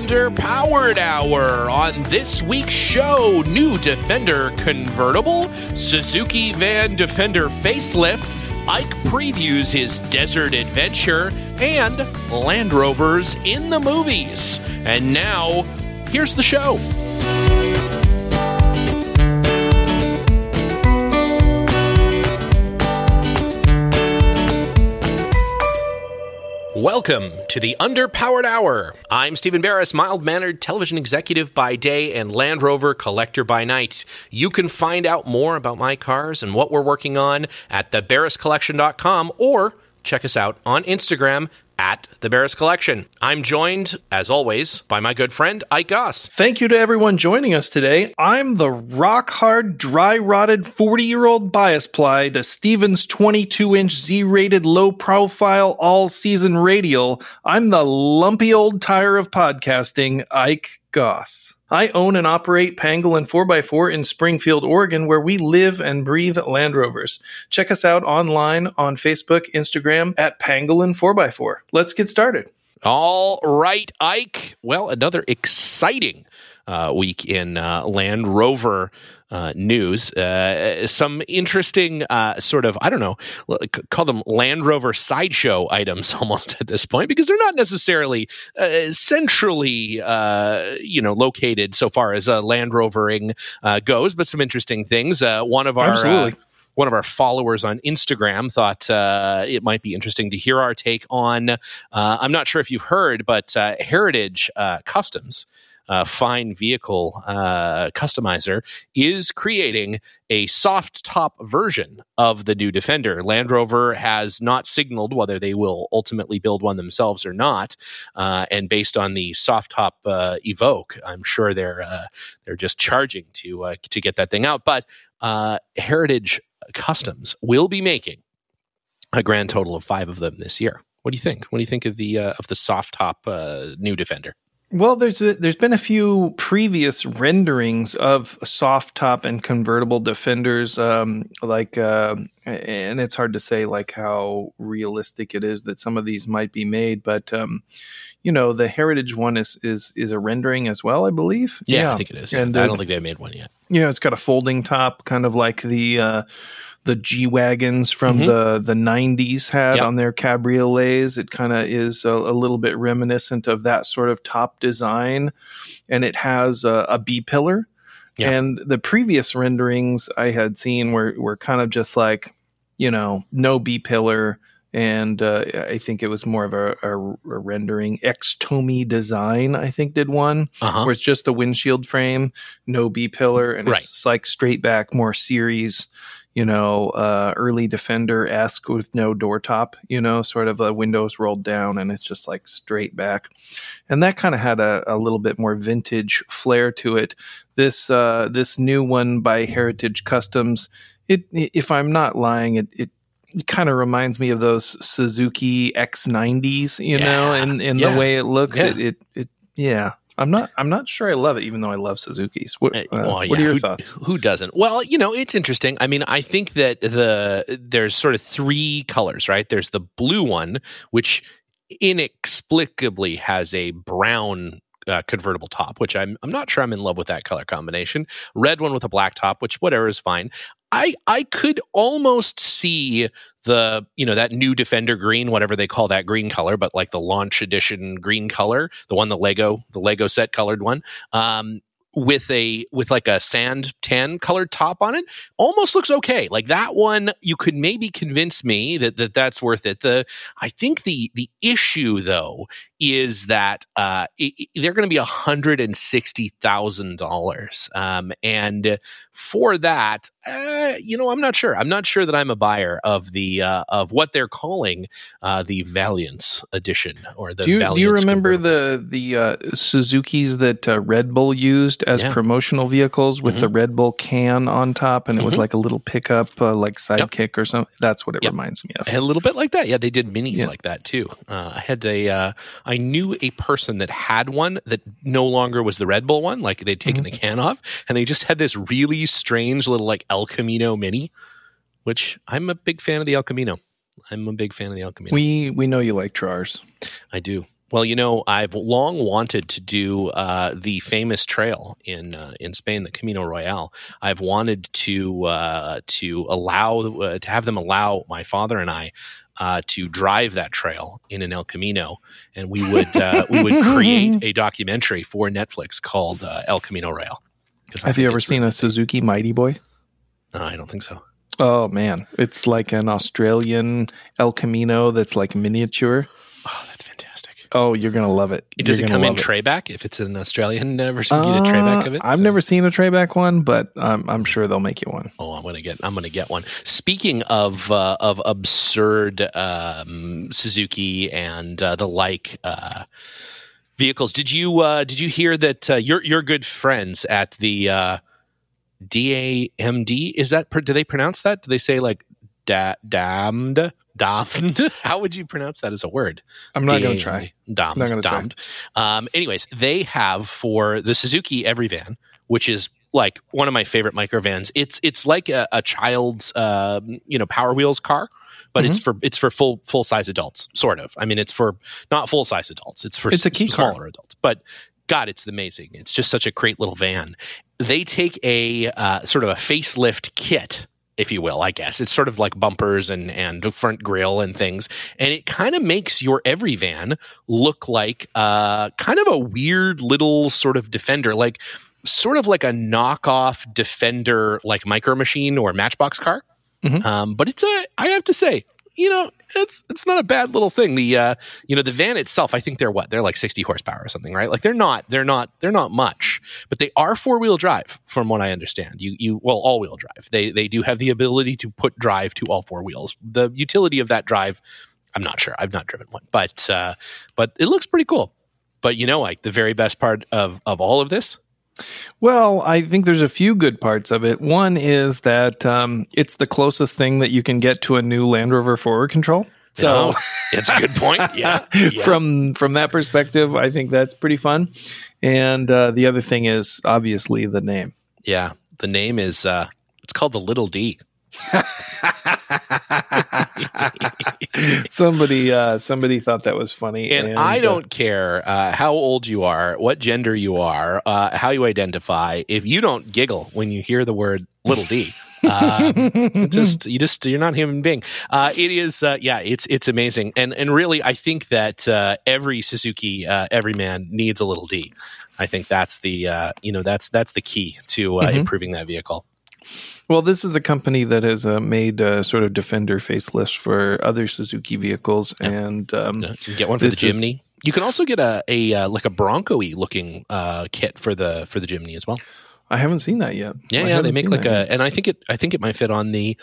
Underpowered Hour. On this week's show, new Defender convertible, Suzuki Van Defender facelift, Ike previews his desert adventure, and Land Rovers in the movies. And now, here's the show. Welcome to the Underpowered Hour. I'm Stephen Barris, mild mannered television executive by day and Land Rover collector by night. You can find out more about my cars and what we're working on at thebarriscollection.com or check us out on Instagram at the Barris Collection. I'm joined, as always, by my good friend Ike Goss. Thank you to everyone joining us today. I'm the rock hard, dry rotted 40 year old bias ply to Stevens 22 inch Z rated low profile all season radial. I'm the lumpy old tire of podcasting, Ike Goss. I own and operate Pangolin 4x4 in Springfield, Oregon, where we live and breathe Land Rovers. Check us out online on Facebook, Instagram at Pangolin 4x4. Let's get started. All right, Ike. Well, another exciting uh, week in uh, Land Rover uh, news. Uh, some interesting uh, sort of, I don't know, call them Land Rover sideshow items almost at this point because they're not necessarily uh, centrally, you know, located so far as Land Rovering goes, but some interesting things. one of our. Absolutely one of our followers on Instagram thought uh, it might be interesting to hear our take on. Uh, I'm not sure if you've heard, but uh, Heritage Customs uh, fine vehicle uh, customizer is creating a soft top version of the new Defender. Land Rover has not signaled whether they will ultimately build one themselves or not, uh, and based on the soft top uh, Evoque, I'm sure they're uh, they're just charging to uh, to get that thing out. But Heritage Customs will be making a grand total of five of them this year. What do you think? What do you think of the uh, of the soft top uh, new Defender? Well, there's a, there's been a few previous renderings of soft top and convertible defenders, um, like, uh, and it's hard to say like how realistic it is that some of these might be made, but um, you know, the heritage one is is is a rendering as well, I believe. Yeah, yeah. I think it is. And I don't uh, think they've made one yet. You know, it's got a folding top, kind of like the. Uh, the G wagons from mm-hmm. the the '90s had yep. on their cabriolets. It kind of is a, a, little bit reminiscent of that sort of top design, and it has a, a B pillar. And the previous renderings I had seen were were kind of just like, you know, no B pillar, and uh, I think it was more of a, a, a rendering. Xtomi Design, I think, did one uh-huh. where it's just the windshield frame, no B pillar, and right. it's like straight back, more series you know, uh, early defender esque with no door top, you know, sort of the windows rolled down and it's just like straight back. And that kind of had a, a, little bit more vintage flair to it. This uh, this new one by Heritage Customs, it if I'm not lying, it, it it kind of reminds me of those Suzuki X90s, you yeah. know, and in, in yeah. the way it looks. Yeah. It, it, it, yeah. I'm not. I'm not sure I love it, even though I love Suzuki's. What, uh, well, what yeah. are your who, thoughts? Who doesn't? Well, you know, it's interesting. I mean, I think that the there's sort of three colors, right? There's the blue one, which inexplicably has a brown uh, convertible top, which I'm I'm not sure I'm in love with that color combination. Red one with a black top, which whatever is fine. I I could almost see the you know that new Defender green, whatever they call that green color, but like the launch edition green color, the one the Lego the Lego set colored one. Um, with a with like a sand tan colored top on it almost looks okay like that one you could maybe convince me that, that that's worth it the i think the the issue though is that uh it, they're going to be a hundred and sixty thousand dollars um and for that uh, you know i'm not sure i'm not sure that i'm a buyer of the uh of what they're calling uh the valiance edition or the do you, do you remember the the uh suzuki's that uh, red bull used as yeah. promotional vehicles with mm-hmm. the Red Bull can on top, and it mm-hmm. was like a little pickup, uh, like sidekick yep. or something. That's what it yep. reminds me of. A little bit like that. Yeah, they did minis yeah. like that too. Uh, I had a, uh, I knew a person that had one that no longer was the Red Bull one. Like they'd taken mm-hmm. the can off, and they just had this really strange little like El Camino mini, which I'm a big fan of the El Camino. I'm a big fan of the El Camino. We we know you like Trars. I do. Well, you know, I've long wanted to do uh, the famous trail in uh, in Spain, the Camino Royale. I've wanted to uh, to allow uh, to have them allow my father and I uh, to drive that trail in an El Camino, and we would uh, we would create a documentary for Netflix called El Camino Royale. Have you ever seen really a Suzuki Mighty Boy? I don't think so. Oh man, it's like an Australian El Camino that's like miniature. Oh. Oh, you're gonna love it. Does you're it come in it. Trayback? If it's an Australian uh, version, you get a Trayback of it. I've never seen a Trayback one, but I'm, I'm sure they'll make you one. Oh, I'm gonna get I'm gonna get one. Speaking of uh, of absurd um, Suzuki and uh, the like. Uh, vehicles. Did you uh, did you hear that uh, your your good friends at the uh, DAMD. Is that do they pronounce that? Do they say like da, damned? Damned. How would you pronounce that as a word? I'm not going to try. Damned. Not going to try. Um, anyways, they have for the Suzuki Every Van, which is like one of my favorite microvans. It's it's like a, a child's uh, you know Power Wheels car, but mm-hmm. it's for it's for full full size adults, sort of. I mean, it's for not full size adults. It's for it's a kei smaller car. adults, but God, it's amazing. It's just such a great little van. They take a uh, sort of a facelift kit, if you will, I guess. It's sort of like bumpers and and front grill and things, and it kind of makes your every van look like uh, kind of a weird little sort of defender, like sort of like a knockoff defender, like micro machine or matchbox car. Mm-hmm. Um, but it's a, I have to say, you know, it's it's not a bad little thing. The uh, you know, the van itself, I think they're what they're like sixty horsepower or something, right? Like they're not they're not they're not much, but they are four wheel drive, from what I understand. You you well all wheel drive. They they do have the ability to put drive to all four wheels. The utility of that drive, I'm not sure. I've not driven one, but uh, but it looks pretty cool. But you know, like the very best part of of all of this well, I think there's a few good parts of it. One is that um, it's the closest thing that you can get to a new Land Rover forward control. So it's a good point. Yeah. yeah. From from that perspective, I think that's pretty fun. And uh, the other thing is obviously the name. Yeah, the name is uh, it's called the Little D. somebody uh, somebody thought that was funny and, and i uh, don't care uh, how old you are what gender you are uh, how you identify. If you don't giggle when you hear the word little d uh, just you just you're not a human being. It is yeah it's it's amazing. And and really i think that every suzuki every man needs a little d. I think that's the you know that's that's the key to mm-hmm. improving that vehicle well, this is a company that has uh, made uh, sort of Defender facelifts for other Suzuki vehicles, yeah. and um, yeah. you get one for the Jimny. Is, you can also get a, a uh, like a Bronco-y looking uh, kit for the for the Jimny as well. I haven't seen that yet. Yeah, I yeah, they make like a, yet. and I think it I think it might fit on the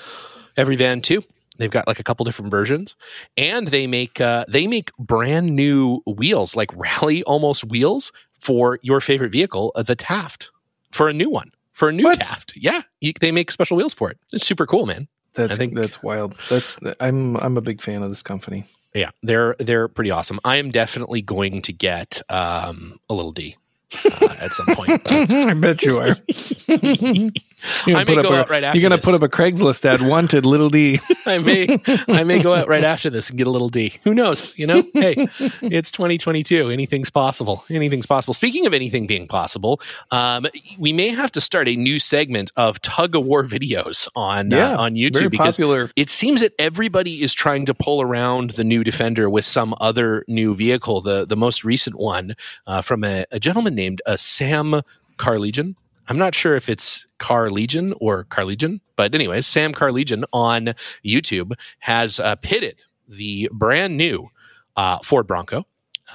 every van too. They've got like a couple different versions, and they make uh, they make brand new wheels, like rally almost wheels for your favorite vehicle, the Taft, for a new one for a new what? Taft. Yeah, you, they make special wheels for it. It's super cool, man. That's I think that's wild. That's I'm I'm a big fan of this company. Yeah, they're they're pretty awesome. I am definitely going to get um, a little D uh, at some point. I bet you are. I may go a, out right after. You're going to put up a Craigslist ad, wanted little D. I may, I may go out right after this and get a little D. Who knows? You know, hey, it's 2022. Anything's possible. Anything's possible. Speaking of anything being possible, um, we may have to start a new segment of tug of war videos on uh, yeah, uh, on YouTube because popular. it seems that everybody is trying to pull around the new Defender with some other new vehicle. The the most recent one uh, from a, a gentleman named uh, Sam Carlegion. I'm not sure if it's Car Legion or Carlegion, but anyways, Sam Carlegion on YouTube has uh, pitted the brand new uh, Ford Bronco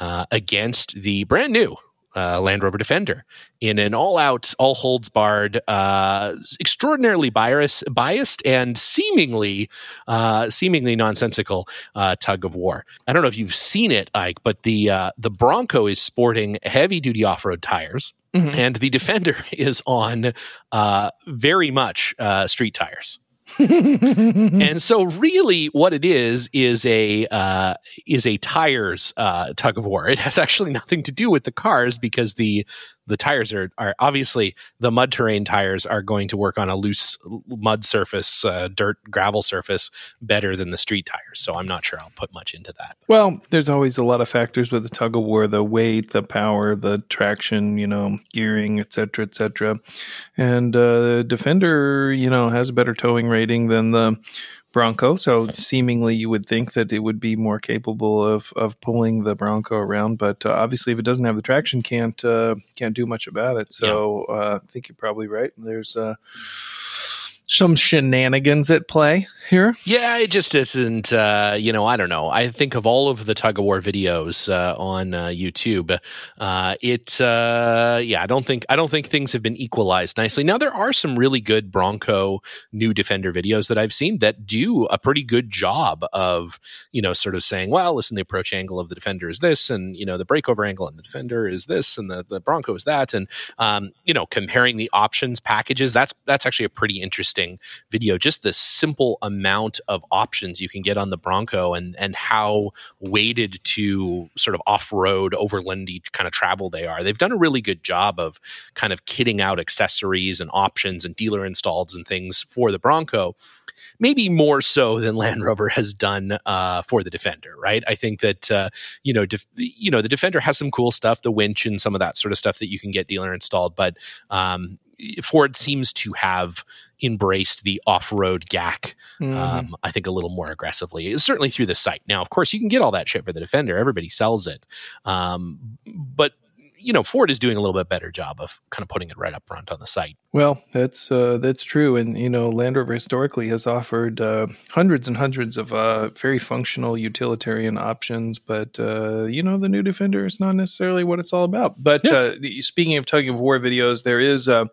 uh, against the brand new uh, Land Rover Defender in an all-out, all holds barred, uh, extraordinarily bias, biased and seemingly, uh, seemingly nonsensical uh, tug of war. I don't know if you've seen it, Ike, but the uh, the Bronco is sporting heavy-duty off-road tires, mm-hmm. and the Defender is on uh, very much street tires. and so really what it is is a uh, is a tires uh, tug of war. It has actually nothing to do with the cars because the the tires are are obviously the mud terrain tires are going to work on a loose mud surface, uh, dirt gravel surface better than the street tires. So I'm not sure I'll put much into that. Well, there's always a lot of factors with the tug of war: the weight, the power, the traction, you know, gearing, etc., etc. And uh, Defender, you know, has a better towing rating than the Bronco. So seemingly, you would think that it would be more capable of of pulling the Bronco around, but uh, obviously, if it doesn't have the traction, can't uh, can't do much about it. So yeah. uh, I think you're probably right. There's uh, some shenanigans at play here. Yeah, it just isn't. Uh, you know, I don't know. I think of all of the tug of war videos uh, on uh, YouTube. Uh, it, uh, yeah, I don't think I don't think things have been equalized nicely. Now there are some really good Bronco new Defender videos that I've seen that do a pretty good job of you know sort of saying, well, listen, the approach angle of the Defender is this, and you know the breakover angle in the Defender is this, and the the Bronco is that, and um, you know comparing the options packages. That's that's actually a pretty interesting interesting video. Just the simple amount of options you can get on the Bronco and and how weighted to sort of off road overlandy kind of travel they are. They've done a really good job of kind of kitting out accessories and options and dealer installs and things for the Bronco maybe more so than Land Rover has done uh, for the Defender, right? I think that uh, you know, def- you know, the Defender has some cool stuff, the winch and some of that sort of stuff that you can get dealer installed, but um, Ford seems to have embraced the off-road GAC, mm-hmm. um, I think, a little more aggressively. Certainly through the site. Now, of course, you can get all that shit for the Defender. Everybody sells it, um, but you know, Ford is doing a little bit better job of kind of putting it right up front on the site. Well, that's uh, that's true, and you know, Land Rover historically has offered uh, hundreds and hundreds of uh, very functional utilitarian options, but uh, you know, the new Defender is not necessarily what it's all about. But yeah. Uh, speaking of tug of war videos, there is uh,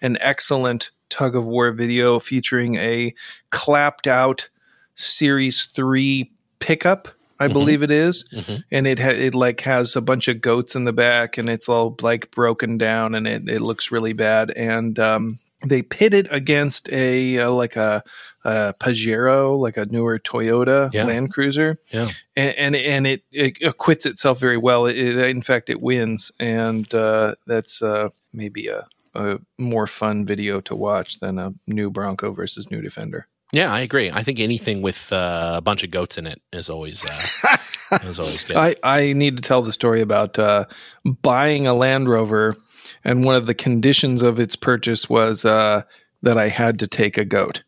an excellent tug of war video featuring a clapped out Series Three pickup I mm-hmm. believe it is. Mm-hmm. and it ha- it like has a bunch of goats in the back, and it's all like broken down, and it it looks really bad. And um, they pit it against a uh, like a, a, Pajero, like a newer Toyota yeah. Land Cruiser, yeah, and and, and it, it, acquits itself very well. It, it, in fact, it wins, and uh, that's uh, maybe a, a more fun video to watch than a new Bronco versus new Defender. Yeah, I agree. I think anything with uh, a bunch of goats in it is always uh, is always good. I, I need to tell the story about uh, buying a Land Rover, and one of the conditions of its purchase was uh, that I had to take a goat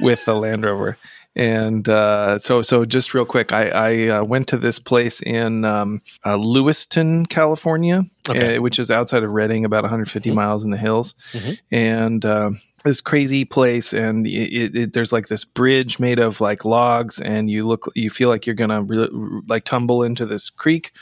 with the Land Rover. And uh, so, so just real quick, I, I uh, went to this place in um, uh, Lewiston, California, okay. uh, which is outside of Redding, about 150 mm-hmm. miles in the hills. Mm-hmm. And um, this crazy place and it, it, there's like this bridge made of like logs and you look you feel like you're gonna re- like tumble into this creek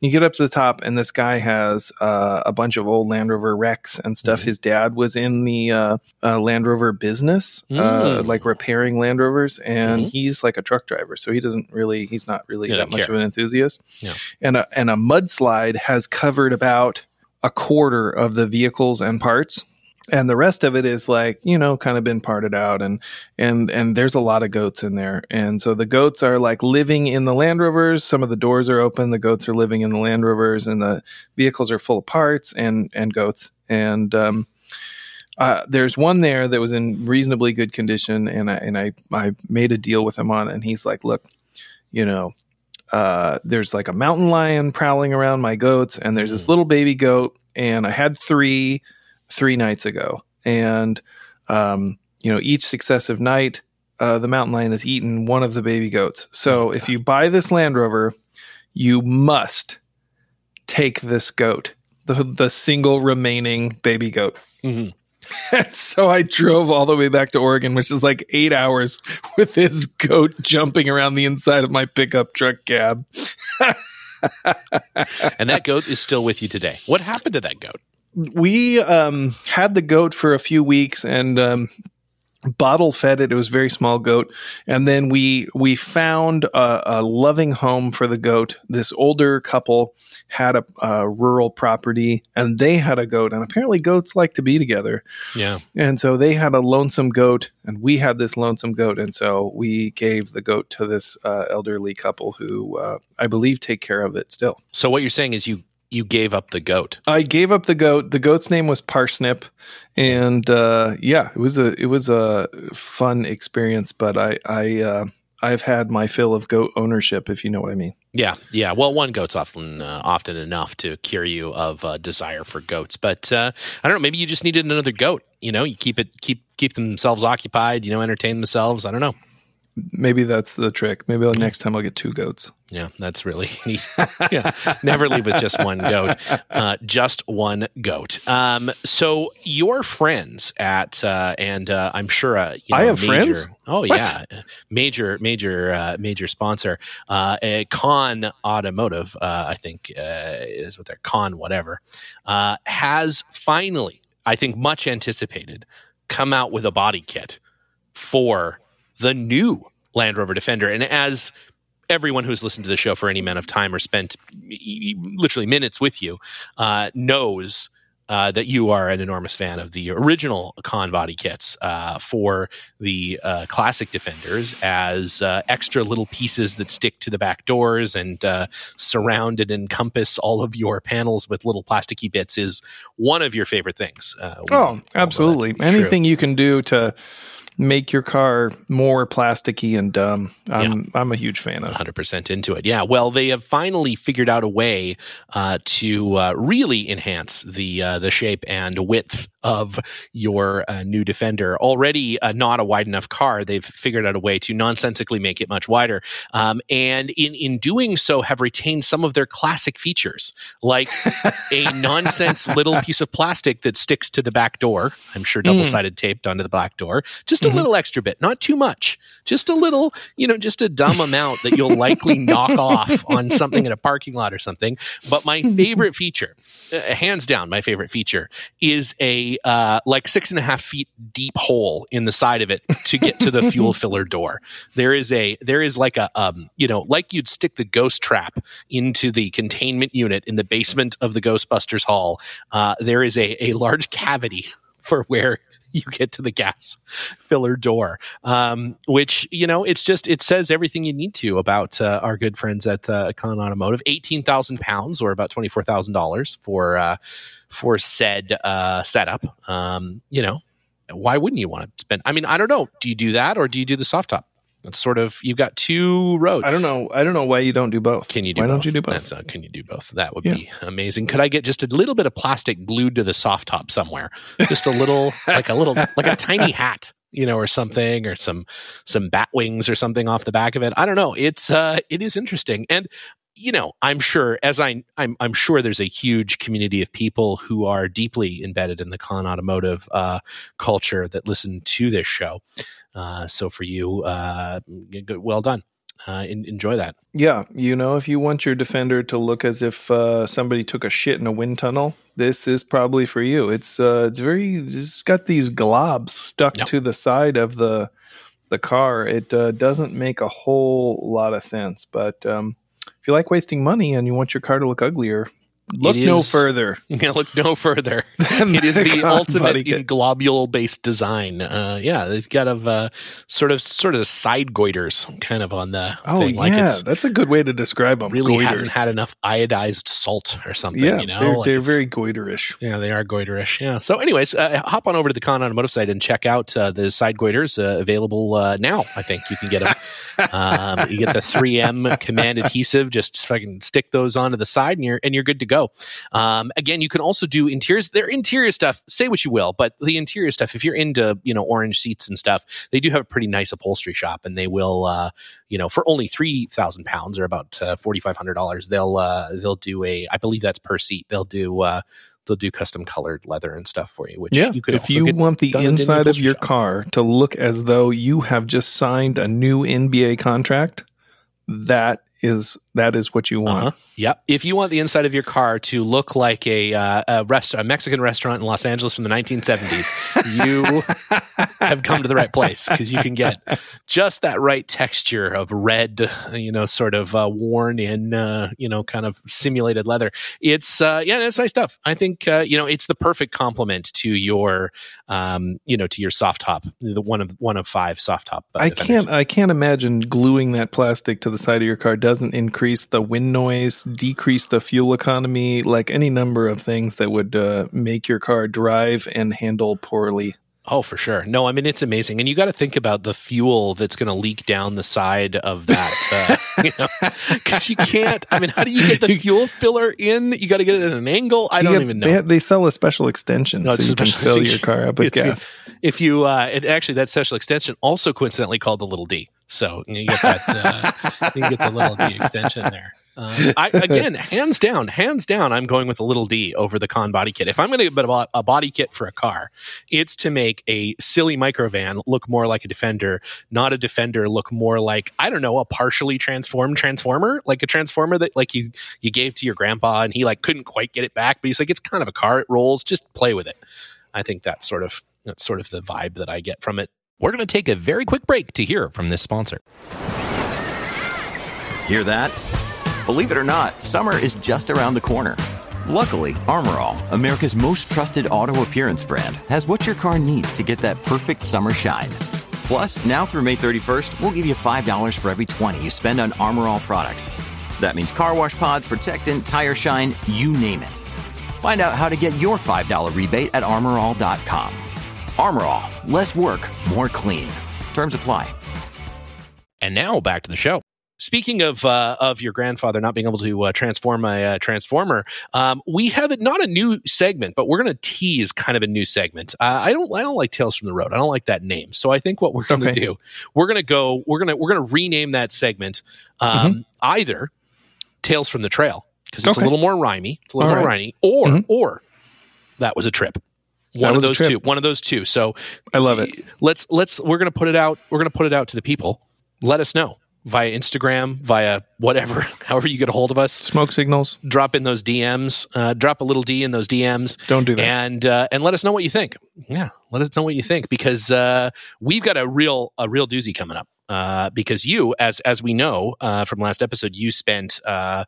you get up to the top and this guy has uh, a bunch of old land rover wrecks and stuff mm-hmm. his dad was in the uh, uh, land rover business uh, mm. like repairing land rovers and mm-hmm. he's like a truck driver so he doesn't really he's not really that much care. of an enthusiast yeah. and a, and a mudslide has covered about a quarter of the vehicles and parts and the rest of it is like you know kind of been parted out and and and there's a lot of goats in there. And so the goats are like living in the land rovers. Some of the doors are open. The goats are living in the land rovers and the vehicles are full of parts and and goats. And um, uh, there's one there that was in reasonably good condition and I and I I made a deal with him on it and he's like look you know uh, there's like a mountain lion prowling around my goats and there's this mm. little baby goat and I had three three nights ago, and um, you know each successive night, uh, the mountain lion has eaten one of the baby goats. So oh, if you buy this Land Rover, you must take this goat, the the single remaining baby goat. Mm-hmm. so I drove all the way back to Oregon, which is like eight hours, with this goat jumping around the inside of my pickup truck cab. and that goat is still with you today. What happened to that goat? We um, had the goat for a few weeks and um, bottle fed it. It was a very small goat, and then we we found a, a loving home for the goat. This older couple had a, a, rural property, and they had a goat. And apparently, goats like to be together. Yeah, and so they had a lonesome goat, and we had this lonesome goat, and so we gave the goat to this uh, elderly couple who uh, I believe take care of it still. So what you're saying is you you gave up the goat. I gave up the goat. The goat's name was Parsnip, and uh, yeah, it was a it was a fun experience. But I I uh, I've had my fill of goat ownership, if you know what I mean. Yeah, yeah. Well, one goat's often uh, often enough to cure you of uh, desire for goats. But uh, I don't know. Maybe you just needed another goat. You know, you keep it keep keep themselves occupied. You know, entertain themselves. I don't know. Maybe that's the trick. Maybe the next time I'll get two goats. Yeah, that's really yeah, never leave with just one goat. Uh, just one goat. Um, so your friends at uh, and uh, I'm sure uh, you know, I have major, friends. Oh What? yeah, major major uh, major sponsor. Uh, a Kahn Automotive, uh, I think uh, is what they're Kahn whatever, uh, has finally, I think, much anticipated, come out with a body kit for the new Land Rover Defender. And as everyone who's listened to the show for any amount of time or spent literally minutes with you uh, knows uh, that you are an enormous fan of the original Kahn body kits uh, for the uh, classic defenders as uh, extra little pieces that stick to the back doors and uh, surround and encompass all of your panels with little plasticky bits is one of your favorite things. Uh, we all know Oh, absolutely. be true. Anything you can do to make your car more plasticky and dumb, I'm I'm a huge fan of. 100% into it. Yeah. Well, they have finally figured out a way uh, to uh, really enhance the uh, the shape and width of your uh, new Defender. Already uh, not a wide enough car, they've figured out a way to nonsensically make it much wider. Um, and in in doing so, have retained some of their classic features, like a nonsense little piece of plastic that sticks to the back door. I'm sure double sided taped onto the back door. Just a Mhm. little extra bit, not too much. Just a little, you know, just a dumb amount that you'll likely knock off on something in a parking lot or something. But my favorite feature, uh, hands down, my favorite feature is a uh, like six and a half feet deep hole in the side of it to get to the fuel filler door. There is a there is like a um you know like you'd stick the ghost trap into the containment unit in the basement of the Ghostbusters hall. Uh, there is a a large cavity for where you get to the gas filler door um, which you know it's just it says everything you need to about uh, our good friends at uh, Kahn Automotive. Eighteen thousand pounds, or about twenty four thousand dollars for uh, for said uh, setup. Um, you know, why wouldn't you want to spend? I mean, I don't know. Do you do that, or do you do the soft top? It's sort of you've got two roads. I don't know. I don't know why you don't do both. Can you do why both? don't you do both? That's, uh, can you do both? That would Yeah. be amazing. Could I get just a little bit of plastic glued to the soft top somewhere? Just a little, like a little, like a tiny hat, you know, or something, or some some bat wings or something off the back of it. I don't know. It's uh, it is interesting, and you know, I'm sure as I I'm I'm sure there's a huge community of people who are deeply embedded in the Kahn automotive uh, culture that listen to this show. Uh, so for you, uh, well done. Uh, en- enjoy that. Yeah, you know, if you want your defender to look as if uh, somebody took a shit in a wind tunnel, this is probably for you. It's uh, it's very it's got these globs stuck Yep. to the side of the the car. It uh, doesn't make a whole lot of sense, but um, if you like wasting money and you want your car to look uglier, look no further. Yeah, look no further. It is the ultimate in globule based design. Uh, yeah, it's got of uh, sort of sort of side goiters kind of on the Oh thing. Yeah, it's that's a good way to describe them. really Goiters. hasn't had enough iodized salt or something. yeah, you know, they're, Like they're very goiterish. Yeah, they are goiterish. Yeah. So, anyways, uh, hop on over to the Kahn Automotive site and check out uh, the side goiters uh, available uh, now. I think you can get them. um, you get the 3M command adhesive. Just fucking stick those onto the side, and you're and you're good to go. Um, again, you can also do interiors. Their interior stuff. Say what you will, but the interior stuff. If you're into you know orange seats and stuff, they do have a pretty nice upholstery shop, and they will uh, you know for only three thousand pounds or about uh, forty five hundred dollars, they'll uh, they'll do a. I believe that's per seat. They'll do. Uh, They'll do custom colored leather and stuff for you, which Yeah, you could if you want the inside of your shop. car to look as though you have just signed a new NBA contract, that is that is what you want. Uh-huh. Yep. If you want the inside of your car to look like a, uh, a, rest- a Mexican restaurant in Los Angeles from the 1970s, you have come to the right place because you can get just that right texture of red, you know, sort of uh, worn in, uh, you know, kind of simulated leather. It's uh, yeah, it's nice stuff. I think uh, you know it's the perfect complement to your, um, you know, to your soft top, the one of one of five soft top. Uh, I can't I can't imagine gluing that plastic to the side of your car doesn't increase the wind noise, decrease the fuel economy, like any number of things that would uh, make your car drive and handle poorly. Oh, for sure. No, I mean it's amazing, and you got to think about the fuel that's going to leak down the side of that, uh, you know, because you can't. I mean, how do you get the fuel filler in? You got to get it at an angle. I don't get, even know. They, they, sell a special extension no, so you can fill your car up with gas. If you, uh, it, actually, that special extension also coincidentally called the little D. So you get that, uh, you get the little D extension there. Um, I, again, hands down, hands down, I'm going with a little D over the Kahn body kit. If I'm going to get a, a body kit for a car, it's to make a silly microvan look more like a Defender, not a Defender look more like I don't know a partially transformed Transformer, like a Transformer that like you you gave to your grandpa and he like couldn't quite get it back, but he's like it's kind of a car, it rolls, just play with it. I think that's sort of that's sort of the vibe that I get from it. We're going to take a very quick break to hear from this sponsor. Hear that? Believe it or not, summer is just around the corner. Luckily, Armor All, America's most trusted auto appearance brand, has what your car needs to get that perfect summer shine. Plus, now through May 31st, we'll give you $5 for every 20 you spend on Armor All products. That means car wash pods, protectant, tire shine, you name it. Find out how to get your $5 rebate at armorall.com. Armor All, less work, more clean. Terms apply. And now back to the show. Speaking of uh, of your grandfather not being able to uh, transform a uh, transformer, um, we have it not a new segment, but we're going to tease kind of a new segment. Uh, I don't I don't like Tales from the Road. I don't like that name. So I think what we're going to okay. do, we're going to go, we're going to we're going to rename that segment um, mm-hmm. either Tales from the Trail because it's okay. a little more rhymey, it's a little All more right. rhymey, or mm-hmm. or that was a trip one of those two one of those two so i love it let's let's we're going to put it out we're to put it out to the people let us know via Instagram, via whatever, however you get a hold of us. Smoke signals. Drop in those DMs. Uh, drop a little D in those DMs. Don't do that. And uh, and let us know what you think. Yeah, let us know what you think because uh, we've got a real a real doozy coming up. Uh, because you, as as we know uh, from last episode, you spent uh,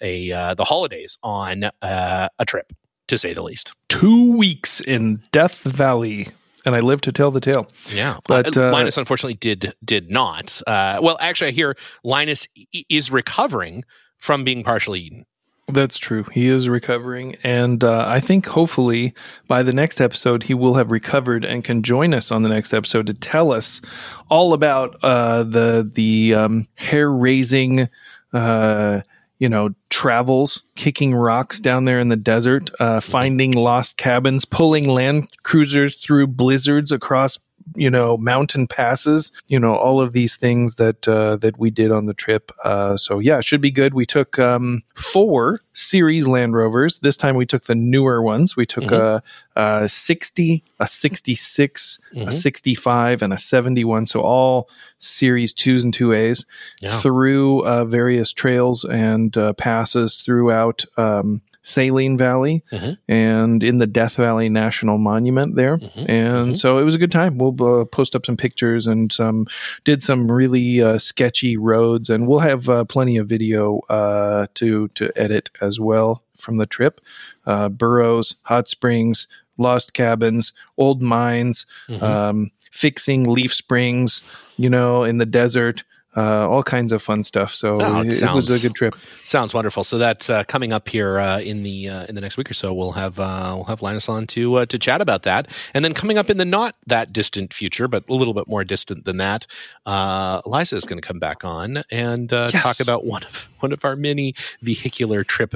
a uh, the holidays on uh, a trip, to say the least. Two weeks in Death Valley and I live to tell the tale. Yeah, but uh, Linus unfortunately did did not. Uh, well, actually, I hear Linus is recovering from being partially eaten. That's true. He is recovering, and uh, I think hopefully by the next episode he will have recovered and can join us on the next episode to tell us all about uh, the the um, hair raising uh, you know, travels, kicking rocks down there in the desert, uh, finding lost cabins, pulling land cruisers through blizzards across you know mountain passes you know all of these things that uh, that we did on the trip uh, so yeah it should be good we took um, four series land rovers this time we took the newer ones we took mm-hmm. a, a 60 a 66 mm-hmm. a 65 and a 71 so all series twos and two a's yeah. through uh, various trails and uh, passes throughout um, Saline Valley mm-hmm. and in the Death Valley National Monument there. Mm-hmm. And mm-hmm. so it was a good time. We'll uh, post up some pictures and some did some really uh, sketchy roads, and we'll have uh, plenty of video uh, to to edit as well from the trip. Uh, burrows, hot springs, lost cabins, old mines, mm-hmm. um, fixing leaf springs, you know, in the desert uh, all kinds of fun stuff. So oh, it, sounds, it, was a good trip. Sounds wonderful. So that's uh, coming up here uh, in the uh, in the next week or so. We'll have uh, we'll have Linus on to uh, to chat about that, and then coming up in the not that distant future, but a little bit more distant than that, Eliza is going to come back on and yes. talk about one of one of our many vehicular trip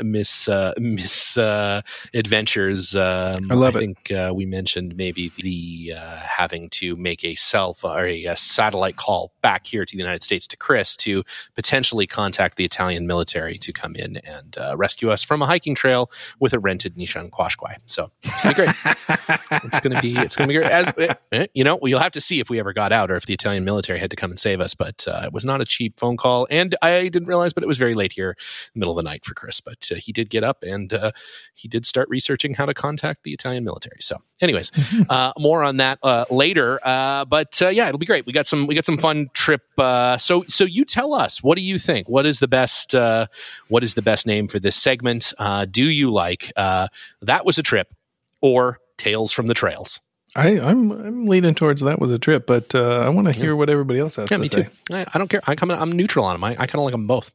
miss miss adventures. Um, I love I it. think we mentioned maybe the having to make a self or a, a satellite call back here to the United States to Chris to potentially contact the Italian military to come in and uh, rescue us from a hiking trail with a rented Nissan Qashqai. So it's gonna be great. it's gonna be it's gonna be great. As, eh, eh, you know, you'll have to see if we ever got out or if the Italian military had to come and save us. But uh, it was not a cheap phone call, and I didn't realize, but it was very late here, middle of the night for Chris. But uh, he did get up and uh, he did start researching how to contact the Italian military. So, anyways, uh, more on that uh, later. Uh, but uh, yeah, it'll be great. We got some we got some fun trip. Uh, so so you tell us what do you think? What is the best uh, what is the best name for this segment? Uh, do you like uh, that was a trip or Tales from the Trails? I, I'm I'm leaning towards that was a trip, but uh, I want to hear what everybody else has Yeah, to me say. too. I, I don't care. I. I'm neutral on them. I, I kind of like them both.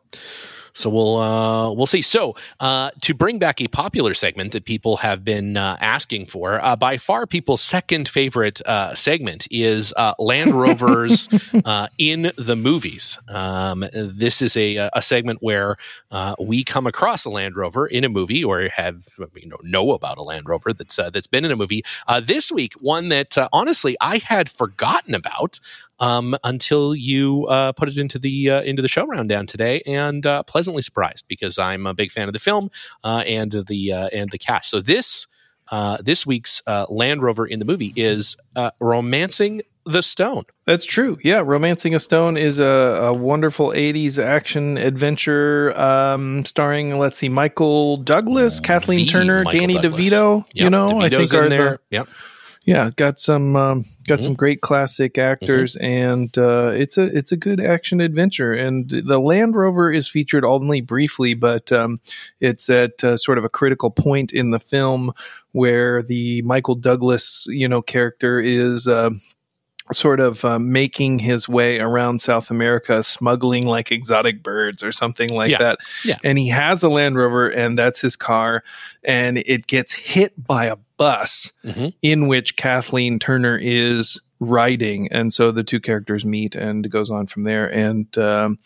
So we'll uh, we'll see. So uh, to bring back a popular segment that people have been uh, asking for, uh, by far people's second favorite uh, segment is uh, Land Rovers uh, in the movies. Um, this is a a segment where uh, we come across a Land Rover in a movie, or have you know know about a Land Rover that's uh, that's been in a movie. Uh, this week, one that uh, honestly I had forgotten about um, until you uh, put it into the uh, into the show rundown today, and uh, pleasantly surprised because I'm a big fan of the film uh, and the uh, and the cast. So this uh, this week's uh, Land Rover in the movie is uh, romancing the stone. That's true. Yeah, Romancing a Stone is a, a wonderful 80s action adventure um, starring, let's see, Michael Douglas, Kathleen Turner, Michael Danny Douglas. DeVito. you Yep, know, I think are there. the Yep. Yeah got some um, got Mhm. some great classic actors and uh, it's a it's a good action adventure and the land rover is featured only briefly but um, it's at uh, sort of a critical point in the film where the michael douglas you know character is uh, sort of uh, making his way around south america smuggling like exotic birds or something like Yeah. that Yeah. and he has a land rover and that's his car and it gets hit by a bus Mhm. in which Kathleen Turner is riding, and so the two characters meet, and goes on from there. And um,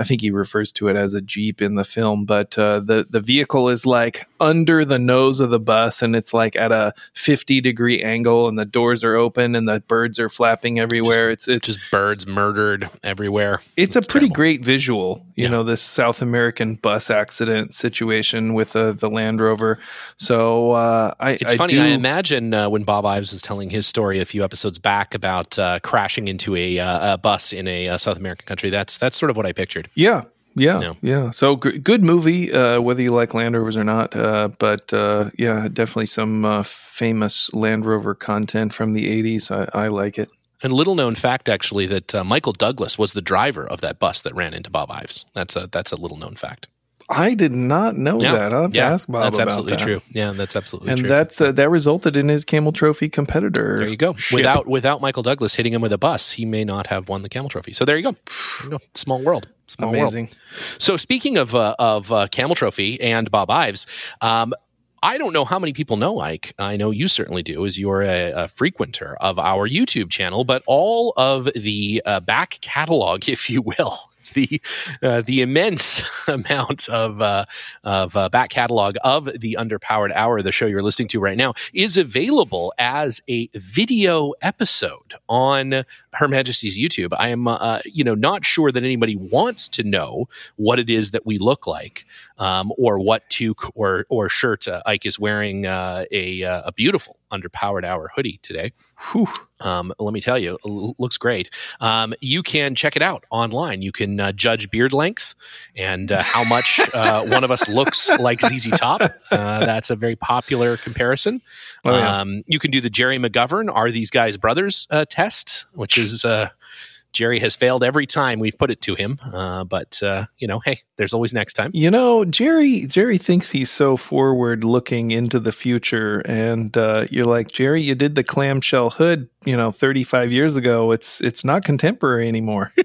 I think he refers to it as a jeep in the film, but uh, the the vehicle is like under the nose of the bus, and it's like at a fifty degree angle, and the doors are open, and the birds are flapping everywhere. it's it's Just birds murdered everywhere. it's a pretty terrible. great visual, you Yeah. know, this South American bus accident situation with the the Land Rover. So uh, I It's I funny. do- I imagine uh, when Bob Ives was telling his story a few episodes back about uh, crashing into a, uh, a bus in a uh, South American country. That's that's sort of what I pictured. Yeah, yeah, Yeah. yeah. So g- good movie, uh, whether you like Land Rovers or not. Uh, but uh, yeah, definitely some uh, famous Land Rover content from the '80s. I, I like it. And little known fact, actually, that uh, Michael Douglas was the driver of that bus that ran into Bob Ives. That's a that's a little known fact. I did not know Yeah. that. I'll have to ask Bob that's absolutely that. true. Yeah, that's absolutely And true. And that's uh, that resulted in his Camel Trophy competitor. there you go. ship. Without without Michael Douglas hitting him with a bus, he may not have won the Camel Trophy. So there you go. There you go. Small world. Small world. So speaking of uh, of uh, Camel Trophy and Bob Ives, um, I don't know how many people know Ike. I know you certainly do, as you're a, a frequenter of our YouTube channel. But all of the uh, back catalog, if you will. The uh, the immense amount of uh, of uh, back catalog of the underpowered hour, the show you're listening to right now, is available as a video episode on Her Majesty's YouTube. I am, uh, you know, not sure that anybody wants to know what it is that we look like, um, or what toque or or shirt uh, Ike is wearing. Uh, a uh, a beautiful underpowered hour hoodie today. Whew. Um, let me tell you, l- looks great. Um, you can check it out online. You can uh, judge beard length and uh, how much uh, one of us looks like ZZ Top. Uh, that's a very popular comparison. Oh, yeah. um, you can do the Gerry McGovern "Are these guys brothers?" uh, test, which is uh, Gerry has failed every time we've put it to him. Uh, but uh, you know, hey, there's always next time. You know, Gerry. Gerry thinks he's so forward looking into the future, and uh, you're like, Gerry, you did the clamshell hood, you know, 35 years ago. It's it's not contemporary anymore.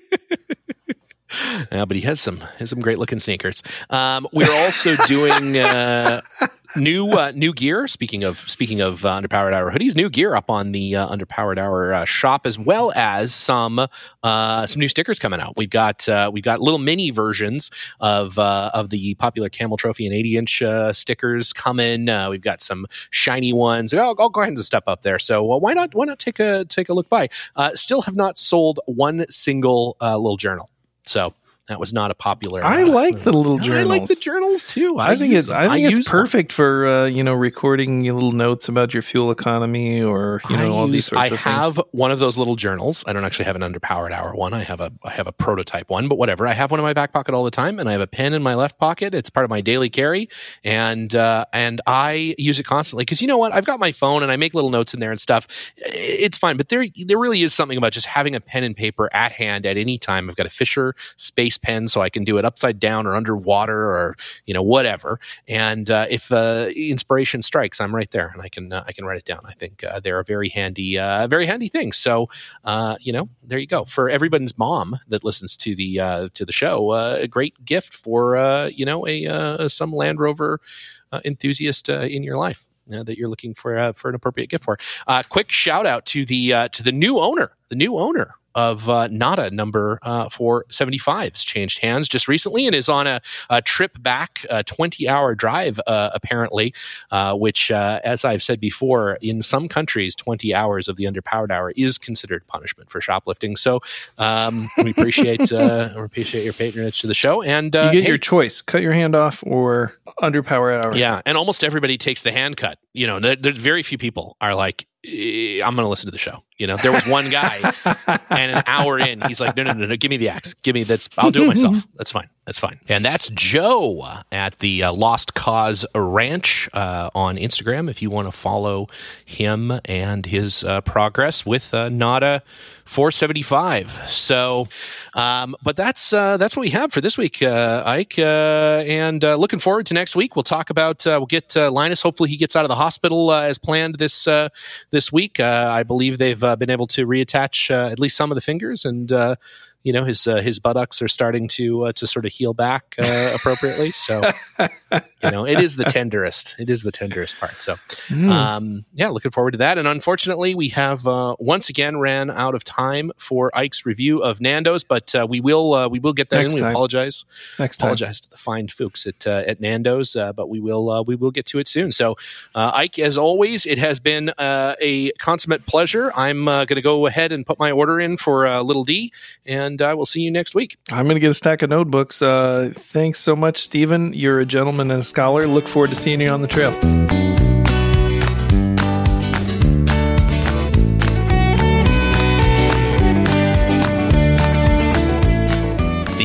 Uh, but he has some has some great looking sneakers. Um, we're also doing. New uh, new gear. Speaking of speaking of uh, underpowered hour hoodies, new gear up on the uh, underpowered hour uh, shop, as well as some uh, some new stickers coming out. We've got uh, we've got little mini versions of of the popular Camel Trophy and 80 inch stickers coming. we've got some shiny ones. Oh, all kinds of stuff up there. So why not why not take a take a look by? still have not sold one single little journal. So that was not a popular. I uh, like the little journals. I like the journals too. I, I think it's. I think I it's perfect them. for uh, you know recording little notes about your fuel economy or you know all these sorts I of things. I have one of those little journals. I don't actually have an underpowered hour one. I have a I have a prototype one, but whatever. I have one in my back pocket all the time, and I have a pen in my left pocket. It's part of my daily carry, and uh, and I use it constantly because you know what? I've got my phone and I make little notes in there and stuff. It's fine, but there there really is something about just having a pen and paper at hand at any time. I've got a Fisher Space pen, so I can do it upside down or underwater or you know whatever. And uh, if uh, inspiration strikes, I'm right there and I can uh, I can write it down. I think uh, they're a very handy uh, very handy thing. So uh, you know there you go for everybody's mom that listens to the to the show. a great gift for you know a some Land Rover enthusiast in your life. Uh, that you're looking for uh, for an appropriate gift for. Uh, quick shout out to the to the new owner, the new owner of uh, Nada number uh, 475 has changed hands just recently and is on a, a trip back, a 20 hour drive, uh, apparently, uh, which, uh, as I've said before, in some countries, 20 hours of the underpowered hour is considered punishment for shoplifting. So um, we appreciate uh, we appreciate your patronage to the show. And you get hey, your choice cut your hand off or underpowered hour. Yeah. And almost everybody takes the hand cut. You know, there's very few people are like, I'm going to listen to the show. You know, there was one guy, and an hour in, he's like, no, no, no, no, give me the axe. Give me that's, I'll do it myself. That's fine. That's fine. And that's Joe at the uh, Lost Cause Ranch uh, on Instagram if you want to follow him and his uh, progress with uh, Nada 475. So, um, but that's uh, that's what we have for this week, uh, Ike. And looking forward to next week. We'll talk about we'll get Linus. Hopefully, he gets out of the hospital as planned this this week. I believe they've been able to reattach at least some of the fingers and you know his uh, his buttocks are starting to uh, to sort of heal back uh, appropriately. So you know it is the tenderest. It is the tenderest part. So mm. um, yeah, looking forward to that. And unfortunately, we have uh, once again ran out of time for Ike's review of Nando's, but uh, we will uh, we will get that Next in. We time. apologize. Next time. apologize to the fine folks at at Nando's, but we will we will get to it soon. So Ike, as always, it has been a consummate pleasure. I'm going to go ahead and put my order in for a Little D and and I will see you next week. I'm going to get a stack of notebooks. Uh, thanks so much, Stephen. You're a gentleman and a scholar. Look forward to seeing you on the trail.